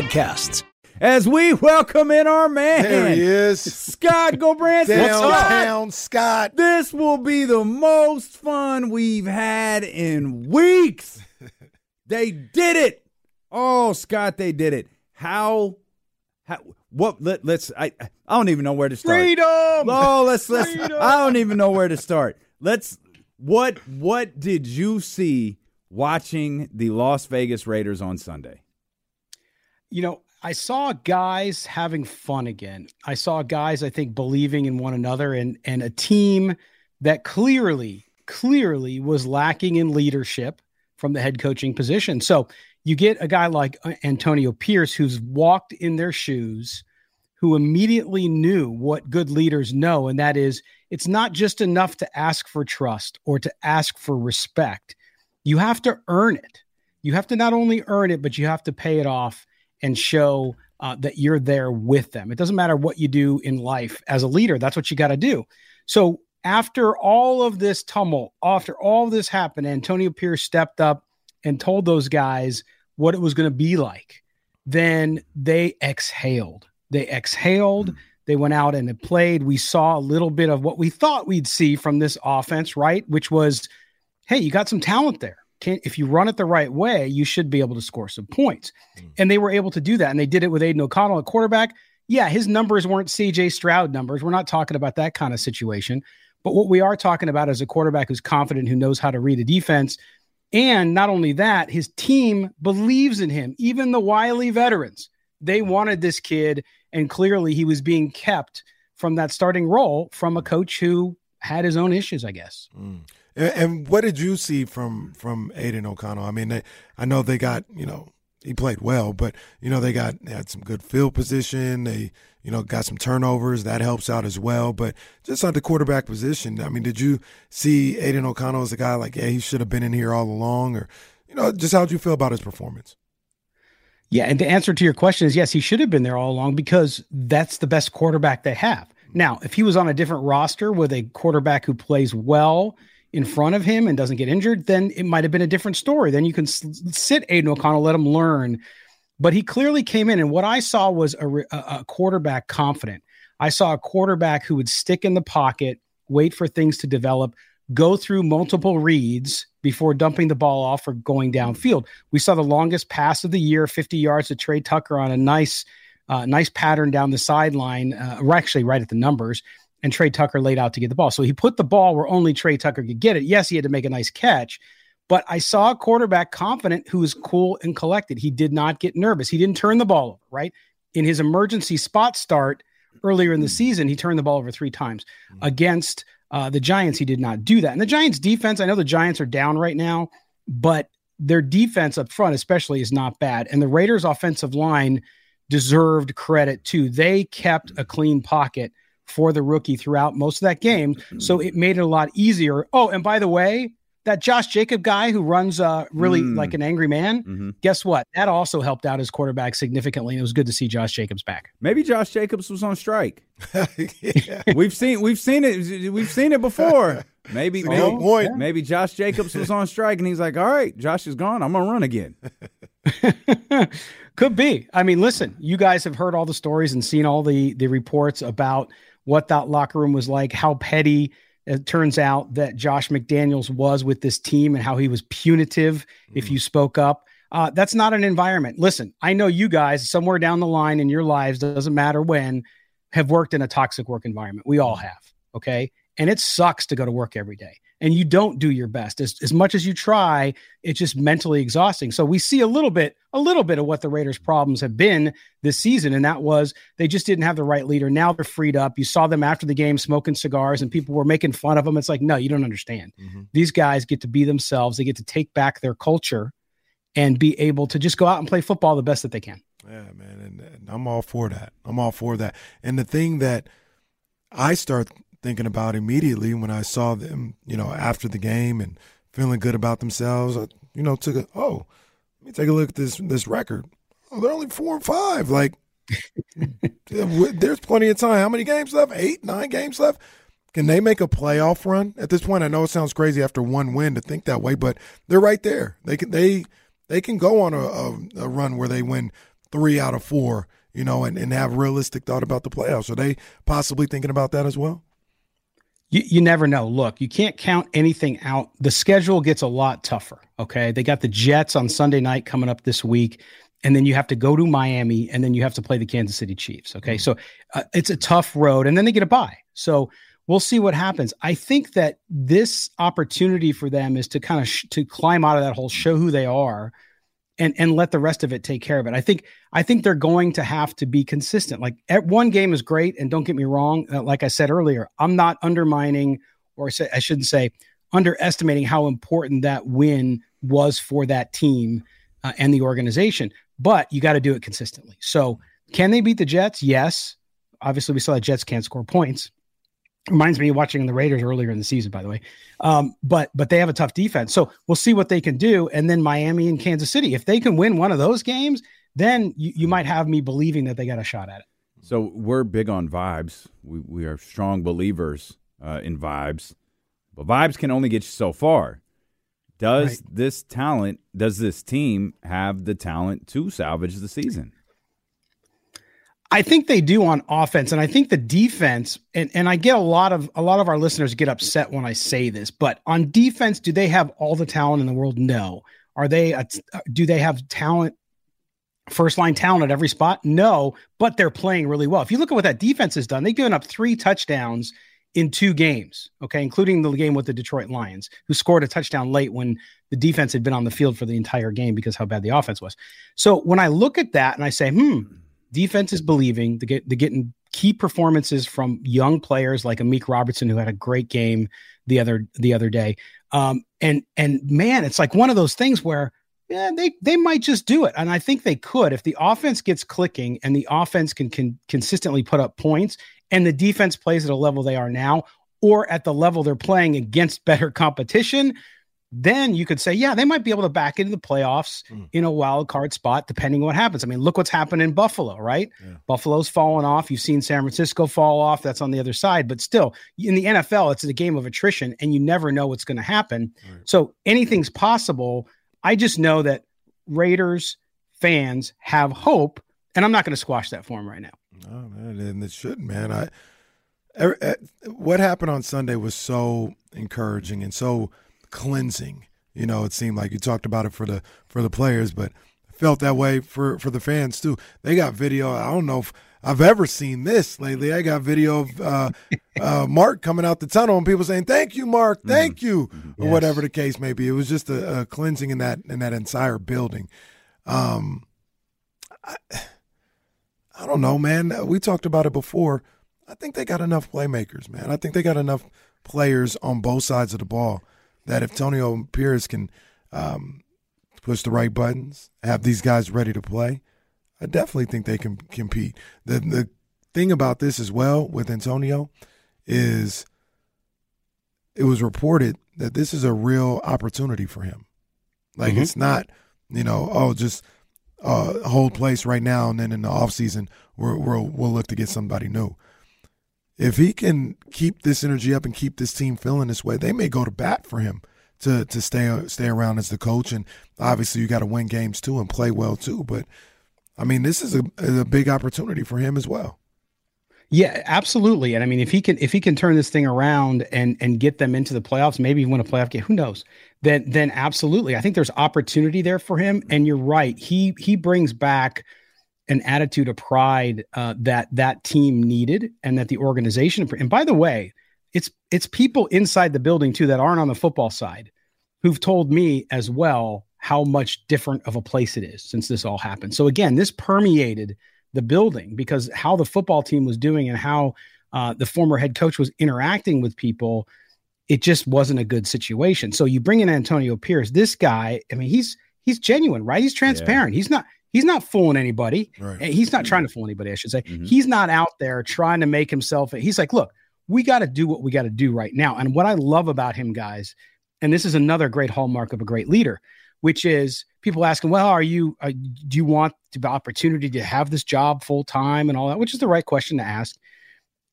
podcasts. As we welcome in our man, there he is, Scott Gulbransen. Downtown Scott. This will be the most fun we've had in weeks. they did it. Oh, Scott, they did it. How? How? What? Let, us I. I don't even know where to start. Freedom. Oh, let's. Let's. Freedom. I don't even know where to start. Let's. What? What did you see watching the Las Vegas Raiders on Sunday? You know, I saw guys having fun again. I saw guys, I think, believing in one another and and a team that clearly, clearly was lacking in leadership from the head coaching position. So you get a guy like uh, Antonio Pierce who's walked in their shoes, who immediately knew what good leaders know, and that is it's not just enough to ask for trust or to ask for respect. You have to earn it. You have to not only earn it, but you have to pay it off and show uh, that you're there with them. It doesn't matter what you do in life as a leader, that's what you got to do. So, after all of this tumult, after all this happened, Antonio Pierce stepped up and told those guys what it was going to be like. Then they exhaled. They exhaled. They went out and played. We saw a little bit of what we thought we'd see from this offense, right? Which was, hey, you got some talent there can if you run it the right way, you should be able to score some points. Mm. And they were able to do that. And they did it with Aidan O'Connell at quarterback. Yeah, his numbers weren't CJ Stroud numbers. We're not talking about that kind of situation. But what we are talking about is a quarterback who's confident, who knows how to read a defense. And not only that, his team believes in him. Even the wily veterans, they wanted this kid. And clearly he was being kept from that starting role from a coach who had his own issues, I guess. Mm. And, what did you see from from Aidan O'Connell? I mean, they, I know they got you know he played well, but you know they got they had some good field position. They you know got some turnovers that helps out as well. But just on the quarterback position, I mean, did you see Aidan O'Connell as a guy like, yeah, he should have been in here all along, or you know, just how did you feel about his performance? Yeah, and the answer to your question is yes, he should have been there all along because that's the best quarterback they have. Now, if he was on a different roster with a quarterback who plays well in front of him and doesn't get injured, then it might have been a different story. Then you can sit Aidan O'Connell, let him learn. But he clearly came in, and what I saw was a, a quarterback confident. I saw a quarterback who would stick in the pocket, wait for things to develop, go through multiple reads before dumping the ball off or going downfield. We saw the longest pass of the year, 50 yards to Tre Tucker on a nice, uh, nice pattern down the sideline, uh, actually right at the numbers and Tre Tucker laid out to get the ball. So he put the ball where only Tre Tucker could get it. Yes, he had to make a nice catch, but I saw a quarterback confident who was cool and collected. He did not get nervous. He didn't turn the ball over, right? In his emergency spot start earlier in the season, he turned the ball over three times. Against uh, the Giants, he did not do that. And the Giants' defense, I know the Giants are down right now, but their defense up front, especially, is not bad. And the Raiders' offensive line deserved credit too. They kept a clean pocket for the rookie throughout most of that game. So it made it a lot easier. Oh, and by the way, that Josh Jacob guy who runs uh, really mm. like an angry man, mm-hmm. guess what? That also helped out his quarterback significantly. And it was good to see Josh Jacobs back. Maybe Josh Jacobs was on strike. we've seen we've seen it we've seen it before. Maybe maybe, maybe Josh Jacobs was on strike and he's like, "All right, Josh is gone. I'm gonna run again." Could be. I mean, listen, you guys have heard all the stories and seen all the the reports about what that locker room was like, how petty it turns out that Josh McDaniels was with this team and how he was punitive mm. if you spoke up. Uh, that's not an environment. Listen, I know you guys somewhere down the line in your lives, doesn't matter when, have worked in a toxic work environment. We all have. Okay. And it sucks to go to work every day and you don't do your best. As, as much as you try it's just mentally exhausting. So we see a little bit a little bit of what the raiders problems have been this season and that was they just didn't have the right leader. Now they're freed up. You saw them after the game smoking cigars and people were making fun of them. It's like no you don't understand. Mm-hmm. these guys get to be themselves. They get to take back their culture and be able to just go out and play football the best that they can. Yeah, man, and, and I'm all for that. I'm all for that. And the thing that I start thinking about immediately when I saw them, you know, after the game and feeling good about themselves, I, you know, took a oh, let me take a look at this this record. Oh, they're only four and five. Like, there's plenty of time. How many games left? Eight, nine games left. Can they make a playoff run at this point? I know it sounds crazy after one win to think that way, but they're right there. They can they they can go on a, a, a run where they win three out of four, you know, and, and have realistic thought about the playoffs. Are they possibly thinking about that as well? You, you never know. Look, you can't count anything out. The schedule gets a lot tougher. Okay. They got the Jets on Sunday night coming up this week. And then you have to go to Miami and then you have to play the Kansas City Chiefs. Okay. So uh, it's a tough road. And then they get a bye. So we'll see what happens. I think that this opportunity for them is to kind of sh- to climb out of that hole, show who they are, and and let the rest of it take care of it. I think I think they're going to have to be consistent. Like at one game is great, and don't get me wrong. Uh, like I said earlier, I'm not undermining or say, I shouldn't say underestimating how important that win was for that team uh, and the organization. But you got to do it consistently. So can they beat the Jets? Yes. Obviously, we saw the Jets can't score points. Reminds me of watching the Raiders earlier in the season, by the way. Um, but but they have a tough defense, so we'll see what they can do. And then Miami and Kansas City, if they can win one of those games, then you, you might have me believing that they got a shot at it. So we're big on vibes. We we are strong believers uh, in vibes, but vibes can only get you so far. Does right. this talent, does this team have the talent to salvage the season? I think they do on offense, and I think the defense. And, and I get a lot of a lot of our listeners get upset when I say this, but on defense, do they have all the talent in the world? No. Are they? A, do they have talent? First line talent at every spot? No, but they're playing really well. If you look at what that defense has done, they've given up three touchdowns in two games, okay, including the game with the Detroit Lions, who scored a touchdown late when the defense had been on the field for the entire game because how bad the offense was. So when I look at that and I say, hmm, defense is believing. They get they getting key performances from young players like Amik Robertson, who had a great game the other the other day. Um, and and man, it's like one of those things where yeah, they they might just do it, and I think they could if the offense gets clicking and the offense can can consistently put up points, and the defense plays at a level they are now, or at the level they're playing against better competition then you could say, yeah, they might be able to back into the playoffs mm. in a wild card spot, depending on what happens. I mean, look what's happened in Buffalo, right? Yeah. Buffalo's fallen off. You've seen San Francisco fall off. That's on the other side. But still, in the NFL, it's a game of attrition and you never know what's going to happen. Right. So anything's possible. I just know that Raiders fans have hope, and I'm not going to squash that for them right now. Oh, man. And it shouldn't, man. I, er, er, what happened on Sunday was so encouraging and so cleansing. You know, it seemed like you talked about it for the for the players, but felt that way for for the fans too. They got video. I don't know if I've ever seen this lately. I got video of uh, uh, Mark coming out the tunnel and people saying "Thank you, Mark, mm-hmm. thank mm-hmm. you," or yes. whatever the case may be. It was just a, a, cleansing in that in that entire building. Um, I, I don't know, man. We talked about it before. I think they got enough playmakers, man. I think they got enough players on both sides of the ball that if Antonio Pierce can um, push the right buttons, have these guys ready to play, I definitely think they can compete. The the thing about this as well with Antonio is it was reported that this is a real opportunity for him. Like mm-hmm. it's not, you know, oh just uh, hold place right now and then in the off season we'll we'll look to get somebody new if he can keep this energy up and keep this team feeling this way, they may go to bat for him to to stay stay around as the coach. And obviously, you got to win games too and play well too. But I mean, this is a, a big opportunity for him as well. Yeah, absolutely. And I mean, if he can if he can turn this thing around and and get them into the playoffs, maybe even win a playoff game, who knows? Then then absolutely. I think there's opportunity there for him. And you're right. He he brings back an attitude of pride uh, that that team needed and that the organization and by the way it's it's people inside the building too that aren't on the football side who've told me as well how much different of a place it is since this all happened. So again this permeated the building because how the football team was doing and how uh, the former head coach was interacting with people it just wasn't a good situation. So you bring in antonio pierce this guy i mean he's he's genuine right? He's transparent. Yeah. he's not He's not fooling anybody. Right. And He's not trying to fool anybody, I should say. Mhm. He's not out there trying to make himself. He's like, look, we got to do what we got to do right now. And what I love about him, guys, and this is another great hallmark of a great leader, which is people asking, well, are you, uh, do you want the opportunity to have this job full time and all that, which is the right question to ask.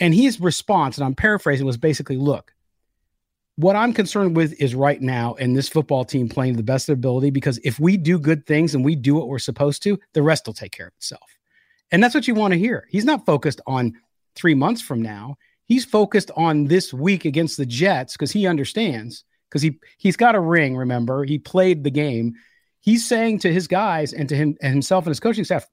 And his response, and I'm paraphrasing, was basically, look, what I'm concerned with is right now and this football team playing to the best of their ability because if we do good things and we do what we're supposed to, the rest will take care of itself. And that's what you want to hear. He's not focused on three months from now. He's focused on this week against the Jets because he understands because he he's got a ring. Remember, he played the game. He's saying to his guys and to him and himself and his coaching staff,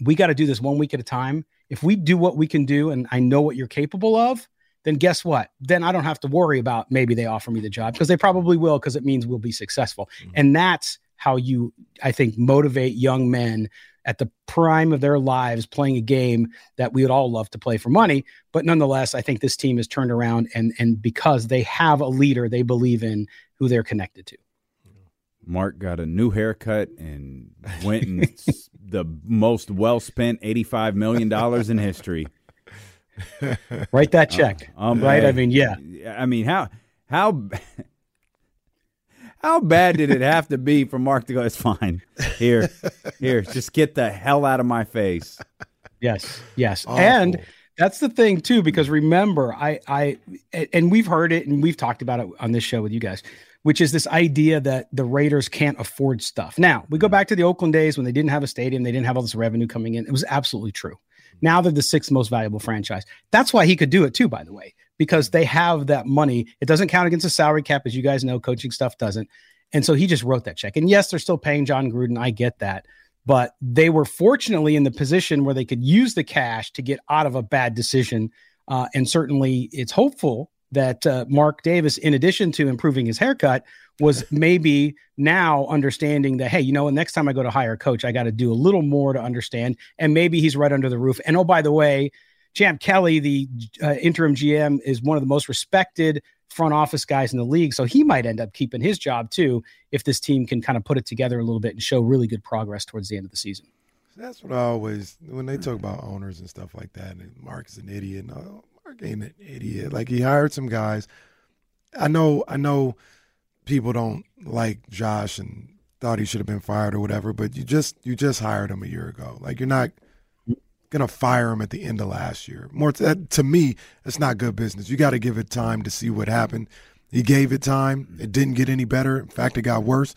we got to do this one week at a time. If we do what we can do, and I know what you're capable of, then guess what? Then I don't have to worry about maybe they offer me the job because they probably will because it means we'll be successful. Mm. And that's how you, I think, motivate young men at the prime of their lives playing a game that we would all love to play for money. But nonetheless, I think this team has turned around and and because they have a leader they believe in who they're connected to. Mark got a new haircut and went and the most well spent eighty five million dollars in history. Write that check. Um, right? hey, I mean, yeah. I mean, how how how bad did it have to be for Mark to go? It's fine. Here, here, just get the hell out of my face. Yes, yes, and that's the thing too. Because remember, I, I, and we've heard it, and we've talked about it on this show with you guys, which is this idea that the Raiders can't afford stuff. Now we go back to the Oakland days when they didn't have a stadium, they didn't have all this revenue coming in. It was absolutely true. Now they're the sixth most valuable franchise. That's why he could do it too, by the way, because they have that money. It doesn't count against the salary cap, as you guys know. Coaching stuff doesn't, and so he just wrote that check. And yes, they're still paying Jon Gruden. I get that but they were fortunately in the position where they could use the cash to get out of a bad decision. Uh, and certainly, it's hopeful that uh, Mark Davis, in addition to improving his haircut, was maybe now understanding that hey, you know, next time I go to hire a coach, I got to do a little more to understand, and maybe he's right under the roof. And oh, by the way, Champ Kelly, the uh, interim GM, is one of the most respected front office guys in the league. So he might end up keeping his job too if this team can kind of put it together a little bit and show really good progress towards the end of the season. That's what I always when they talk about owners and stuff like that. And Mark's an idiot. No, Mark ain't an idiot. Like he hired some guys. I know. I know. People don't like Josh and thought he should have been fired or whatever. But you just you just hired him a year ago. Like you're not gonna fire him at the end of last year. More to, to me, it's not good business. You got to give it time to see what happened. He gave it time. It didn't get any better. In fact, it got worse.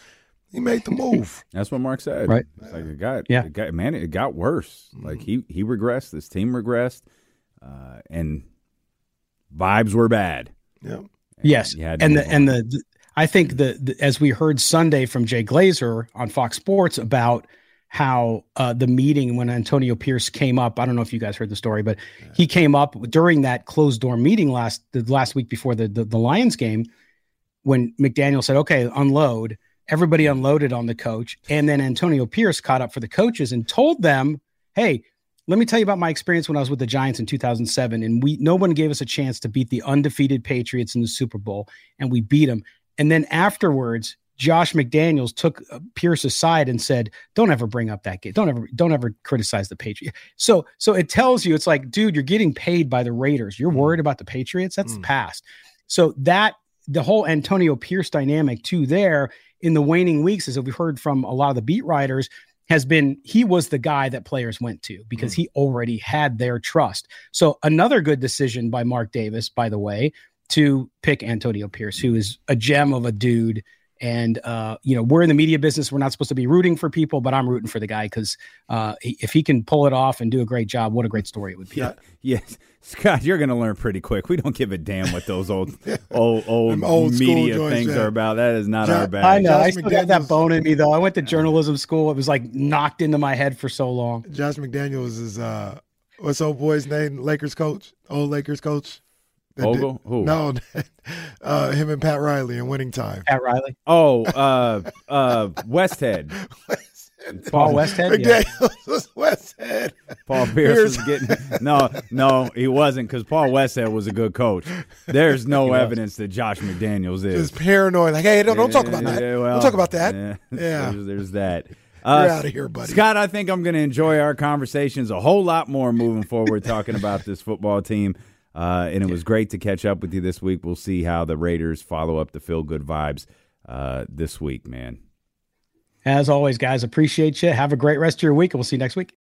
He made the move. That's what Mark said. Right. It's like it got, Yeah. it got, man, it got worse. Like he he regressed. This team regressed, uh, and vibes were bad. Yeah. Yes, You had and the and the, the- I think the as we heard Sunday from Jay Glazer on Fox Sports about how uh, the meeting when Antonio Pierce came up. I don't know if you guys heard the story, but he came up during that closed door meeting last the last week before the, the the Lions game when McDaniel said, "Okay, unload." Everybody unloaded on the coach, and then Antonio Pierce caught up for the coaches and told them, "Hey." Let me tell you about my experience when I was with the Giants in 2007, and we no one gave us a chance to beat the undefeated Patriots in the Super Bowl, and we beat them. And then afterwards, Josh McDaniels took uh, Pierce aside and said, "Don't ever bring up that game. Don't ever, don't ever criticize the Patriots." So, so it tells you, it's like, dude, you're getting paid by the Raiders. You're worried about the Patriots. That's the Mm. past. So that the whole Antonio Pierce dynamic too there in the waning weeks, as we've heard from a lot of the beat writers, has been he was the guy that players went to because he already had their trust. So another good decision by Mark Davis, by the way, to pick Antonio Pierce, who is a gem of a dude. And uh, you know, we're in the media business. We're not supposed to be rooting for people, but I'm rooting for the guy because uh, if he can pull it off and do a great job, what a great story it would be. Yeah. Yes, Scott, you're going to learn pretty quick. We don't give a damn what those old, old, old, old media things yeah. are about. That is not John- our bag. I know. Josh I still got that bone in me though. I went to journalism school. It was like knocked into my head for so long. Josh McDaniels is uh, what's old boy's name? Lakers coach, old Lakers coach. That Ogle? Who? No, uh, him and Pat Riley in winning time. Pat Riley, Oh, uh, uh, Westhead. Paul Westhead. Yeah. Was Westhead. Paul Pierce was getting no, no, he wasn't because Paul Westhead was a good coach. There's no evidence that Josh McDaniels is. Just paranoid, like, hey, don't, don't talk about that. Yeah, well, don't talk about that. Yeah, Yeah. there's, there's that. Uh, You're out of here, buddy. Scott, I think I'm going to enjoy our conversations a whole lot more moving forward talking about this football team. Uh, and it was great to catch up with you this week. We'll see how the Raiders follow up the feel good vibes uh, this week, man. As always, guys, appreciate you. Have a great rest of your week, and we'll see you next week.